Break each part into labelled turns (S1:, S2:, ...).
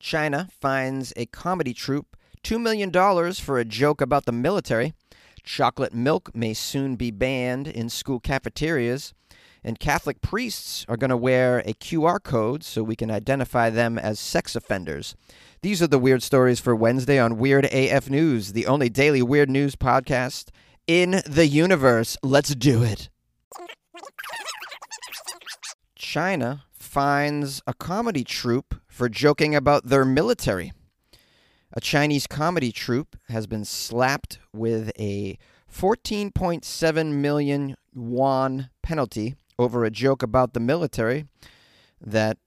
S1: China finds a comedy troupe $2 million for a joke about the military. Chocolate milk may soon be banned in school cafeterias. And Catholic priests are going to wear a QR code so we can identify them as sex offenders. These are the weird stories for Wednesday on Weird AF News, the only daily weird news podcast in the universe. Let's do it. China finds a comedy troupe for joking about their military. A Chinese comedy troupe has been slapped with a 14.7 million yuan penalty over a joke about the military that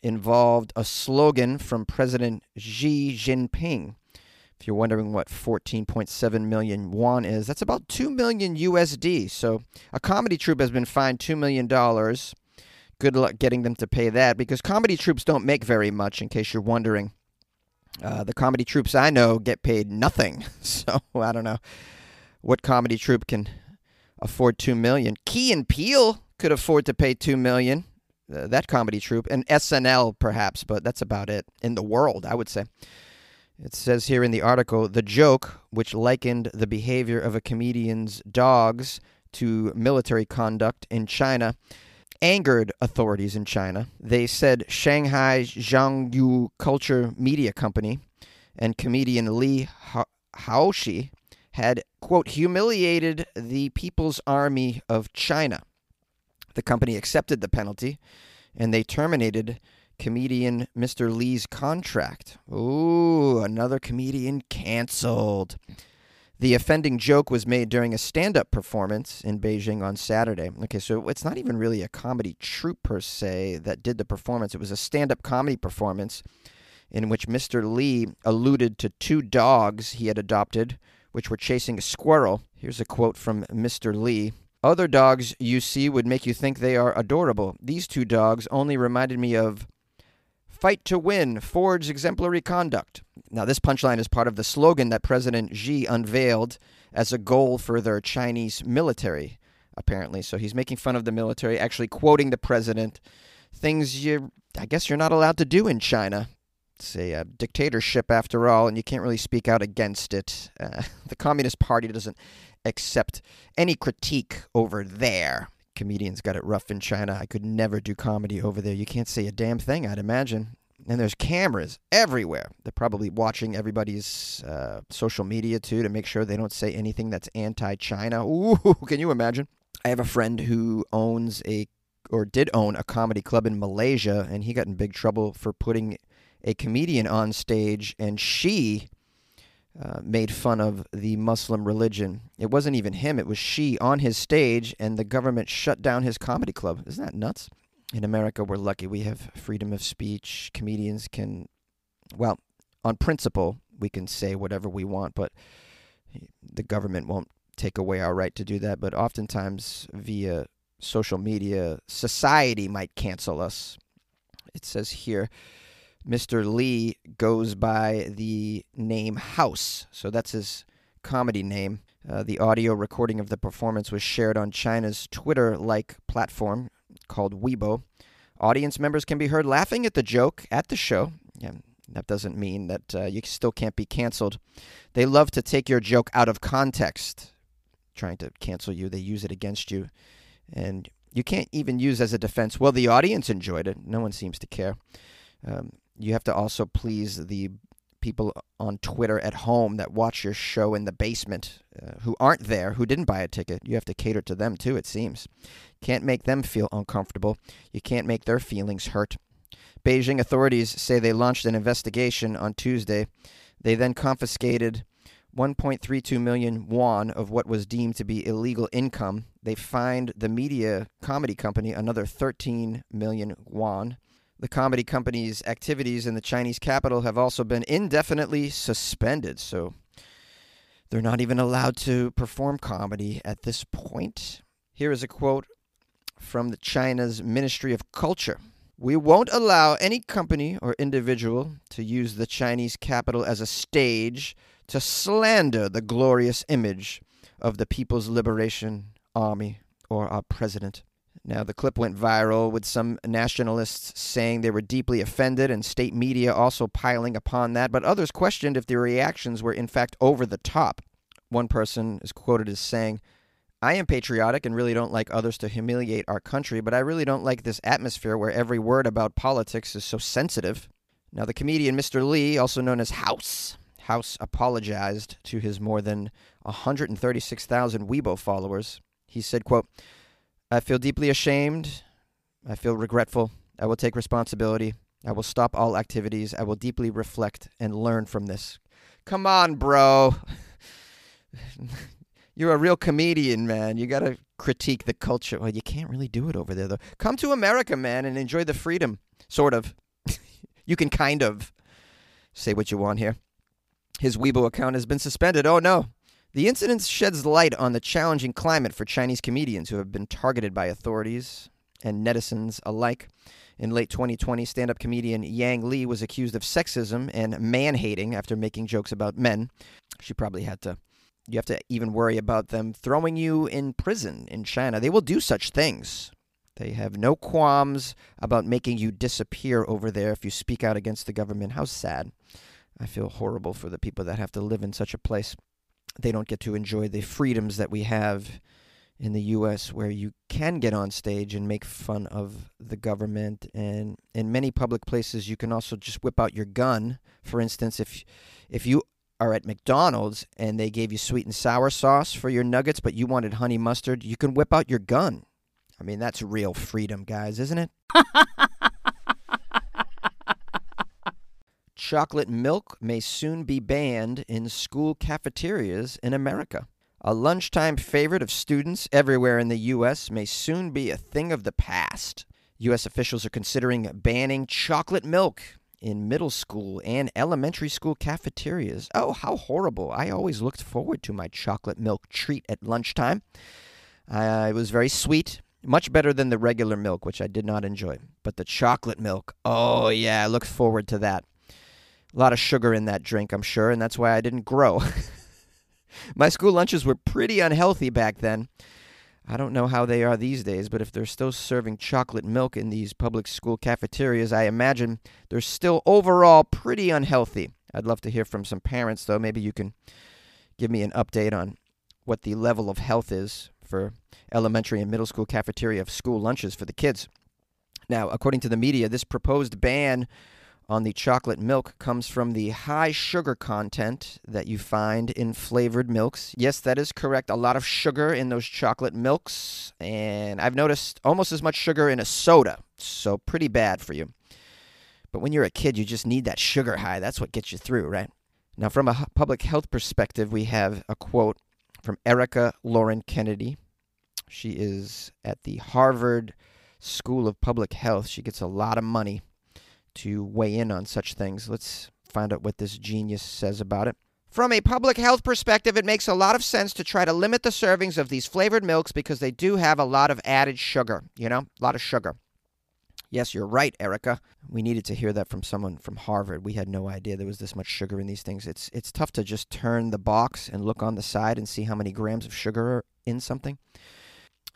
S1: involved a slogan from President Xi Jinping. If you're wondering what 14.7 million yuan is, that's about 2 million USD. So a comedy troupe has been fined $2 million. Good luck getting them to pay that because comedy troupes don't make very much, in case you're wondering. Uh, the comedy troupes I know get paid nothing. So I don't know what comedy troupe can afford 2 million. Key and Peele could afford to pay 2 million. Uh, that comedy troupe and SNL perhaps, but that's about it in the world, I would say. It says here in the article the joke, which likened the behavior of a comedian's dogs to military conduct in China, angered authorities in China. They said Shanghai Zhangyu Culture Media Company and comedian Li Haoshi had, quote, humiliated the People's Army of China. The company accepted the penalty and they terminated comedian Mr. Lee's contract. Ooh, another comedian canceled. The offending joke was made during a stand up performance in Beijing on Saturday. Okay, so it's not even really a comedy troupe per se that did the performance, it was a stand up comedy performance in which Mr. Lee alluded to two dogs he had adopted, which were chasing a squirrel. Here's a quote from Mr. Lee. Other dogs you see would make you think they are adorable. These two dogs only reminded me of Fight to win, forge exemplary conduct. Now, this punchline is part of the slogan that President Xi unveiled as a goal for their Chinese military, apparently. So he's making fun of the military, actually quoting the president. Things you, I guess, you're not allowed to do in China. It's a, a dictatorship, after all, and you can't really speak out against it. Uh, the Communist Party doesn't accept any critique over there comedians got it rough in China. I could never do comedy over there. You can't say a damn thing, I'd imagine. And there's cameras everywhere. They're probably watching everybody's uh, social media too to make sure they don't say anything that's anti-China. Ooh, can you imagine? I have a friend who owns a or did own a comedy club in Malaysia, and he got in big trouble for putting a comedian on stage, and she uh, made fun of the Muslim religion. It wasn't even him, it was she on his stage, and the government shut down his comedy club. Isn't that nuts? In America, we're lucky. We have freedom of speech. Comedians can, well, on principle, we can say whatever we want, but the government won't take away our right to do that. But oftentimes, via social media, society might cancel us. It says here, Mr. Lee goes by the name House. So that's his comedy name. Uh, the audio recording of the performance was shared on China's Twitter like platform called Weibo. Audience members can be heard laughing at the joke at the show. Yeah, that doesn't mean that uh, you still can't be canceled. They love to take your joke out of context, trying to cancel you. They use it against you. And you can't even use as a defense, well, the audience enjoyed it. No one seems to care. Um, you have to also please the people on Twitter at home that watch your show in the basement uh, who aren't there, who didn't buy a ticket. You have to cater to them too, it seems. Can't make them feel uncomfortable. You can't make their feelings hurt. Beijing authorities say they launched an investigation on Tuesday. They then confiscated 1.32 million won of what was deemed to be illegal income. They fined the media comedy company another 13 million won. The comedy company's activities in the Chinese capital have also been indefinitely suspended, so they're not even allowed to perform comedy at this point. Here is a quote from the China's Ministry of Culture. We won't allow any company or individual to use the Chinese capital as a stage to slander the glorious image of the People's Liberation Army or our president. Now, the clip went viral with some nationalists saying they were deeply offended and state media also piling upon that, but others questioned if their reactions were in fact over the top. One person is quoted as saying, I am patriotic and really don't like others to humiliate our country, but I really don't like this atmosphere where every word about politics is so sensitive. Now, the comedian Mr. Lee, also known as House, House apologized to his more than 136,000 Weibo followers. He said, quote, I feel deeply ashamed. I feel regretful. I will take responsibility. I will stop all activities. I will deeply reflect and learn from this. Come on, bro. You're a real comedian, man. You got to critique the culture. Well, you can't really do it over there, though. Come to America, man, and enjoy the freedom. Sort of. you can kind of say what you want here. His Weibo account has been suspended. Oh, no. The incident sheds light on the challenging climate for Chinese comedians who have been targeted by authorities and netizens alike. In late 2020, stand up comedian Yang Li was accused of sexism and man hating after making jokes about men. She probably had to. You have to even worry about them throwing you in prison in China. They will do such things. They have no qualms about making you disappear over there if you speak out against the government. How sad. I feel horrible for the people that have to live in such a place they don't get to enjoy the freedoms that we have in the US where you can get on stage and make fun of the government. And in many public places you can also just whip out your gun. For instance if if you are at McDonald's and they gave you sweet and sour sauce for your nuggets but you wanted honey mustard you can whip out your gun. I mean that's real freedom guys isn't it chocolate milk may soon be banned in school cafeterias in America. A lunchtime favorite of students everywhere in the U.S. may soon be a thing of the past. U.S. officials are considering banning chocolate milk in middle school and elementary school cafeterias. Oh, how horrible. I always looked forward to my chocolate milk treat at lunchtime. Uh, it was very sweet, much better than the regular milk, which I did not enjoy. But the chocolate milk, oh, yeah, I looked forward to that. A lot of sugar in that drink, I'm sure, and that's why I didn't grow. My school lunches were pretty unhealthy back then. I don't know how they are these days, but if they're still serving chocolate milk in these public school cafeterias, I imagine they're still overall pretty unhealthy. I'd love to hear from some parents, though. Maybe you can give me an update on what the level of health is for elementary and middle school cafeteria school lunches for the kids. Now, according to the media, this proposed ban on the chocolate milk comes from the high sugar content that you find in flavored milks. Yes, that is correct. A lot of sugar in those chocolate milks. And I've noticed almost as much sugar in a soda. So, pretty bad for you. But when you're a kid, you just need that sugar high. That's what gets you through, right? Now, from a public health perspective, we have a quote from Erica Lauren Kenney. She is at the Harvard School of Public Health. She gets a lot of money to weigh in on such things. Let's find out what this genius says about it. From a public health perspective, it makes a lot of sense to try to limit the servings of these flavored milks because they do have a lot of added sugar, you know, a lot of sugar. Yes, you're right, Erica. We needed to hear that from someone from Harvard. We had no idea there was this much sugar in these things. It's it's tough to just turn the box and look on the side and see how many grams of sugar are in something.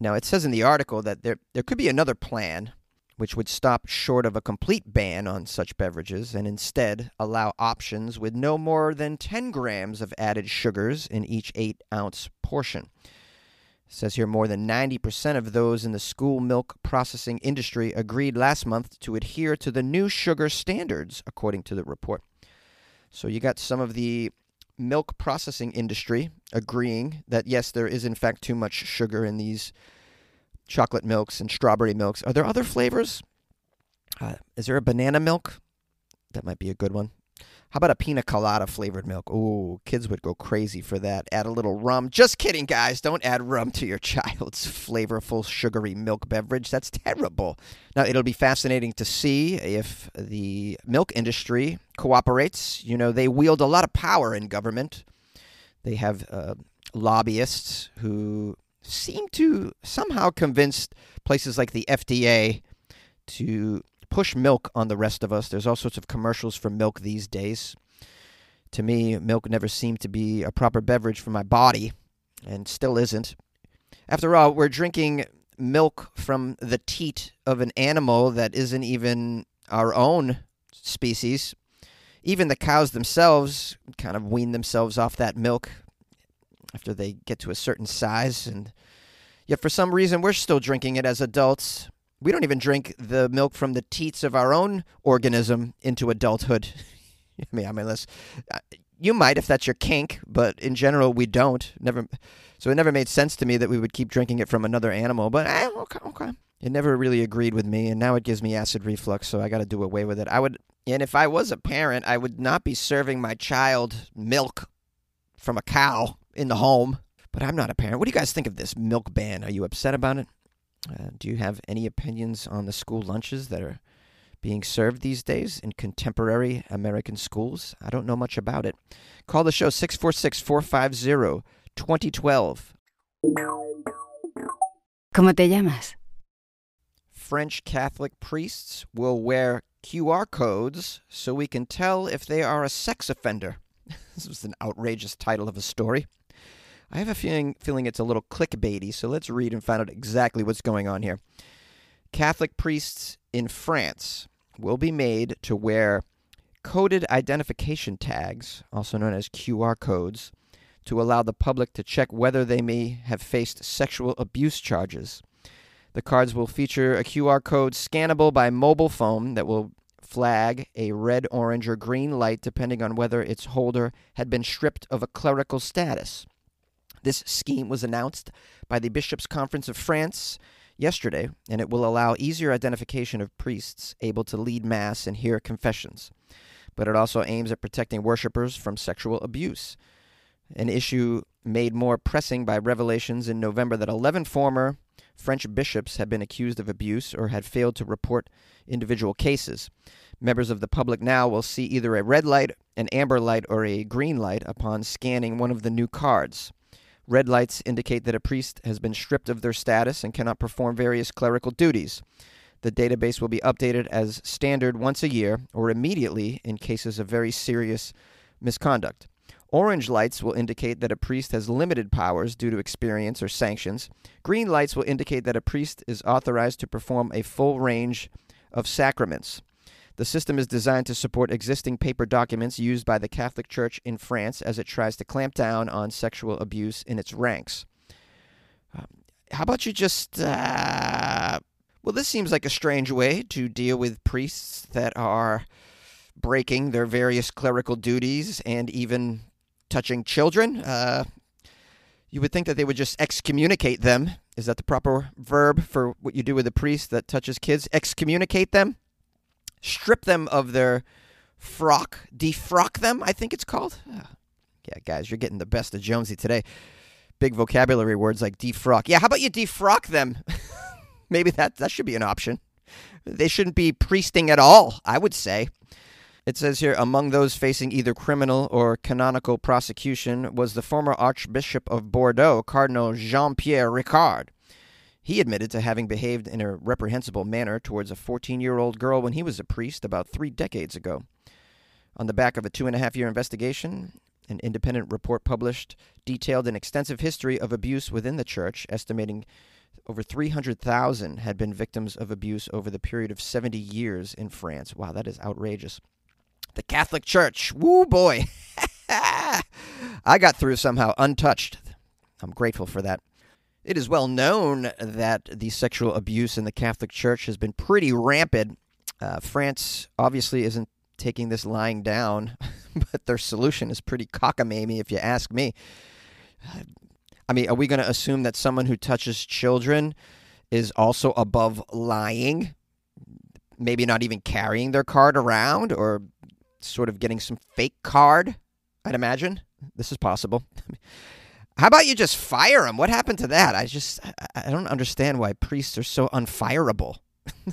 S1: Now, it says in the article that there there could be another plan which would stop short of a complete ban on such beverages and instead allow options with no more than 10 grams of added sugars in each 8 ounce portion. It says here more than 90% of those in the school milk processing industry agreed last month to adhere to the new sugar standards, according to the report. So you got some of the milk processing industry agreeing that yes, there is in fact too much sugar in these chocolate milks and strawberry milks. Are there other flavors? Uh, is there a banana milk? That might be a good one. How about a pina colada flavored milk? Ooh, kids would go crazy for that. Add a little rum. Just kidding, guys. Don't add rum to your child's flavorful, sugary milk beverage. That's terrible. Now, it'll be fascinating to see if the milk industry cooperates. You know, they wield a lot of power in government. They have uh, lobbyists who seem to somehow convince places like the FDA to push milk on the rest of us. There's all sorts of commercials for milk these days. To me, milk never seemed to be a proper beverage for my body and still isn't. After all, we're drinking milk from the teat of an animal that isn't even our own species. Even the cows themselves kind of wean themselves off that milk after they get to a certain size. And yet, for some reason, we're still drinking it as adults. We don't even drink the milk from the teats of our own organism into adulthood. I mean, unless uh, you might if that's your kink, but in general, we don't. Never. So it never made sense to me that we would keep drinking it from another animal. But eh, okay, okay. It never really agreed with me, and now it gives me acid reflux, so I got to do away with it. I would, and if I was a parent, I would not be serving my child milk from a cow in the home. But I'm not a parent. What do you guys think of this milk ban? Are you upset about it? Uh, do you have any opinions on the school lunches that are being served these days in contemporary American schools? I don't know much about it. Call the show 646 450 2012.
S2: ¿Cómo te llamas?
S1: French Catholic priests will wear QR codes so we can tell if they are a sex offender. this was an outrageous title of a story. I have a feeling feeling it's a little clickbaity, so let's read and find out exactly what's going on here. Catholic priests in France will be made to wear coded identification tags, also known as QR codes, to allow the public to check whether they may have faced sexual abuse charges. The cards will feature a QR code scannable by mobile phone that will flag a red, orange, or green light depending on whether its holder had been stripped of a clerical status. This scheme was announced by the Bishops' Conference of France yesterday, and it will allow easier identification of priests able to lead Mass and hear confessions. But it also aims at protecting worshippers from sexual abuse. An issue made more pressing by revelations in November that 11 former French bishops had been accused of abuse or had failed to report individual cases. Members of the public now will see either a red light, an amber light, or a green light upon scanning one of the new cards. Red lights indicate that a priest has been stripped of their status and cannot perform various clerical duties. The database will be updated as standard once a year or immediately in cases of very serious misconduct. Orange lights will indicate that a priest has limited powers due to experience or sanctions. Green lights will indicate that a priest is authorized to perform a full range of sacraments. The system is designed to support existing paper documents used by the Catholic Church in France as it tries to clamp down on sexual abuse in its ranks. Um, how about you just. Uh, well, this seems like a strange way to deal with priests that are breaking their various clerical duties and even touching children. Uh, you would think that they would just excommunicate them. Is that the proper verb for what you do with a priest that touches kids? Excommunicate them? Strip them of their frock, defrock them, I think it's called. Ah. Yeah, guys, you're getting the best of Jonesy today. Big vocabulary words like defrock. Yeah, how about you defrock them? Maybe that that should be an option. They shouldn't be priesting at all, I would say. It says here among those facing either criminal or canonical prosecution was the former Archbishop of Bordeaux, Cardinal Jean Pierre Ricard. He admitted to having behaved in a reprehensible manner towards a 14 year old girl when he was a priest about three decades ago. On the back of a two and a half year investigation, an independent report published detailed an extensive history of abuse within the church, estimating over 300,000 had been victims of abuse over the period of 70 years in France. Wow, that is outrageous. The Catholic Church, woo boy. I got through somehow untouched. I'm grateful for that. It is well known that the sexual abuse in the Catholic Church has been pretty rampant. Uh, France obviously isn't taking this lying down, but their solution is pretty cockamamie, if you ask me. I mean, are we going to assume that someone who touches children is also above lying? Maybe not even carrying their card around or sort of getting some fake card, I'd imagine. This is possible. How about you just fire him? What happened to that? I just I don't understand why priests are so unfireable.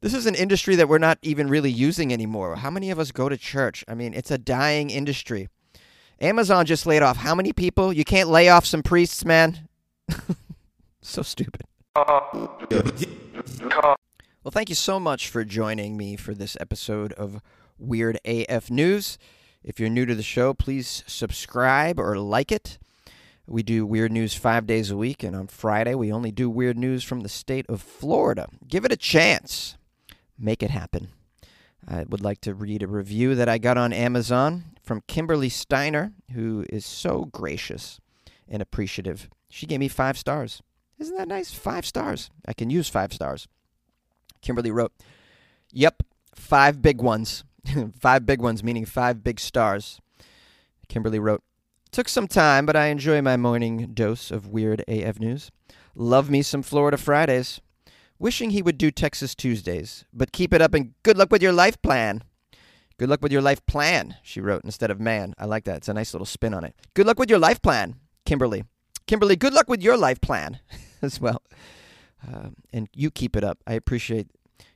S1: this is an industry that we're not even really using anymore. How many of us go to church? I mean, it's a dying industry. Amazon just laid off how many people? You can't lay off some priests, man. so stupid. Well, thank you so much for joining me for this episode of Weird AF News. If you're new to the show, please subscribe or like it. We do weird news five days a week, and on Friday, we only do weird news from the state of Florida. Give it a chance. Make it happen. I would like to read a review that I got on Amazon from Kimberly Steiner, who is so gracious and appreciative. She gave me five stars. Isn't that nice? Five stars. I can use five stars. Kimberly wrote, Yep, five big ones. five big ones, meaning five big stars. Kimberly wrote, Took some time, but I enjoy my morning dose of weird AF news. Love me some Florida Fridays. Wishing he would do Texas Tuesdays, but keep it up and good luck with your life plan. Good luck with your life plan, she wrote instead of man. I like that. It's a nice little spin on it. Good luck with your life plan, Kimberly. Kimberly, good luck with your life plan as well. Um, and you keep it up. I appreciate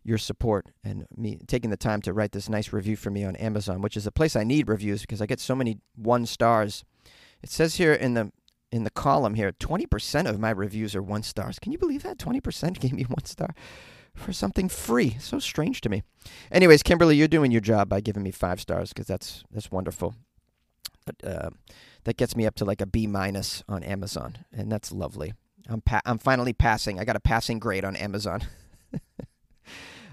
S1: your support and me taking the time to write this nice review for me on Amazon, which is a place I need reviews because I get so many one stars. It says here in the in the column here, 20% of my reviews are one stars. Can you believe that? 20% gave me one star for something free. So strange to me. Anyways, Kimberly, you're doing your job by giving me five stars because that's that's wonderful. But, uh, that gets me up to like a B minus on Amazon, and that's lovely. I'm pa- I'm finally passing. I got a passing grade on Amazon.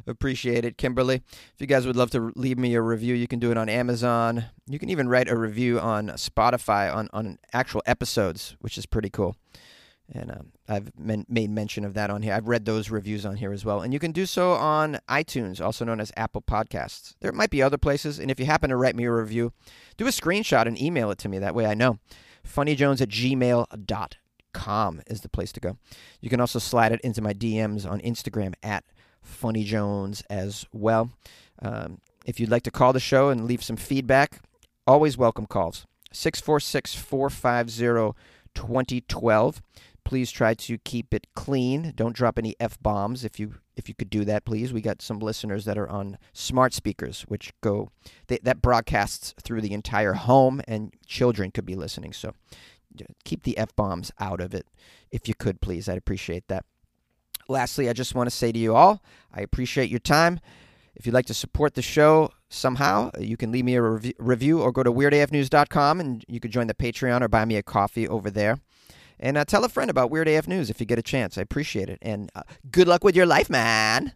S1: Appreciate it, Kimberly. If you guys would love to leave me a review, you can do it on Amazon. You can even write a review on Spotify on, on actual episodes, which is pretty cool. And um, I've men- made mention of that on here. I've read those reviews on here as well. And you can do so on iTunes, also known as Apple Podcasts. There might be other places. And if you happen to write me a review, do a screenshot and email it to me. That way I know. FunnyJones at gmail.com is the place to go. You can also slide it into my DMs on Instagram at Funny Jones as well. Um, if you'd like to call the show and leave some feedback, always welcome calls. 646 450 2012. Please try to keep it clean. Don't drop any f bombs. If you if you could do that, please. We got some listeners that are on smart speakers, which go they, that broadcasts through the entire home, and children could be listening. So keep the f bombs out of it, if you could, please. I'd appreciate that. Lastly, I just want to say to you all, I appreciate your time. If you'd like to support the show somehow, you can leave me a rev- review or go to weirdafnews.com and you could join the Patreon or buy me a coffee over there. And uh, tell a friend about Weird AF News if you get a chance. I appreciate it. And uh, good luck with your life, man.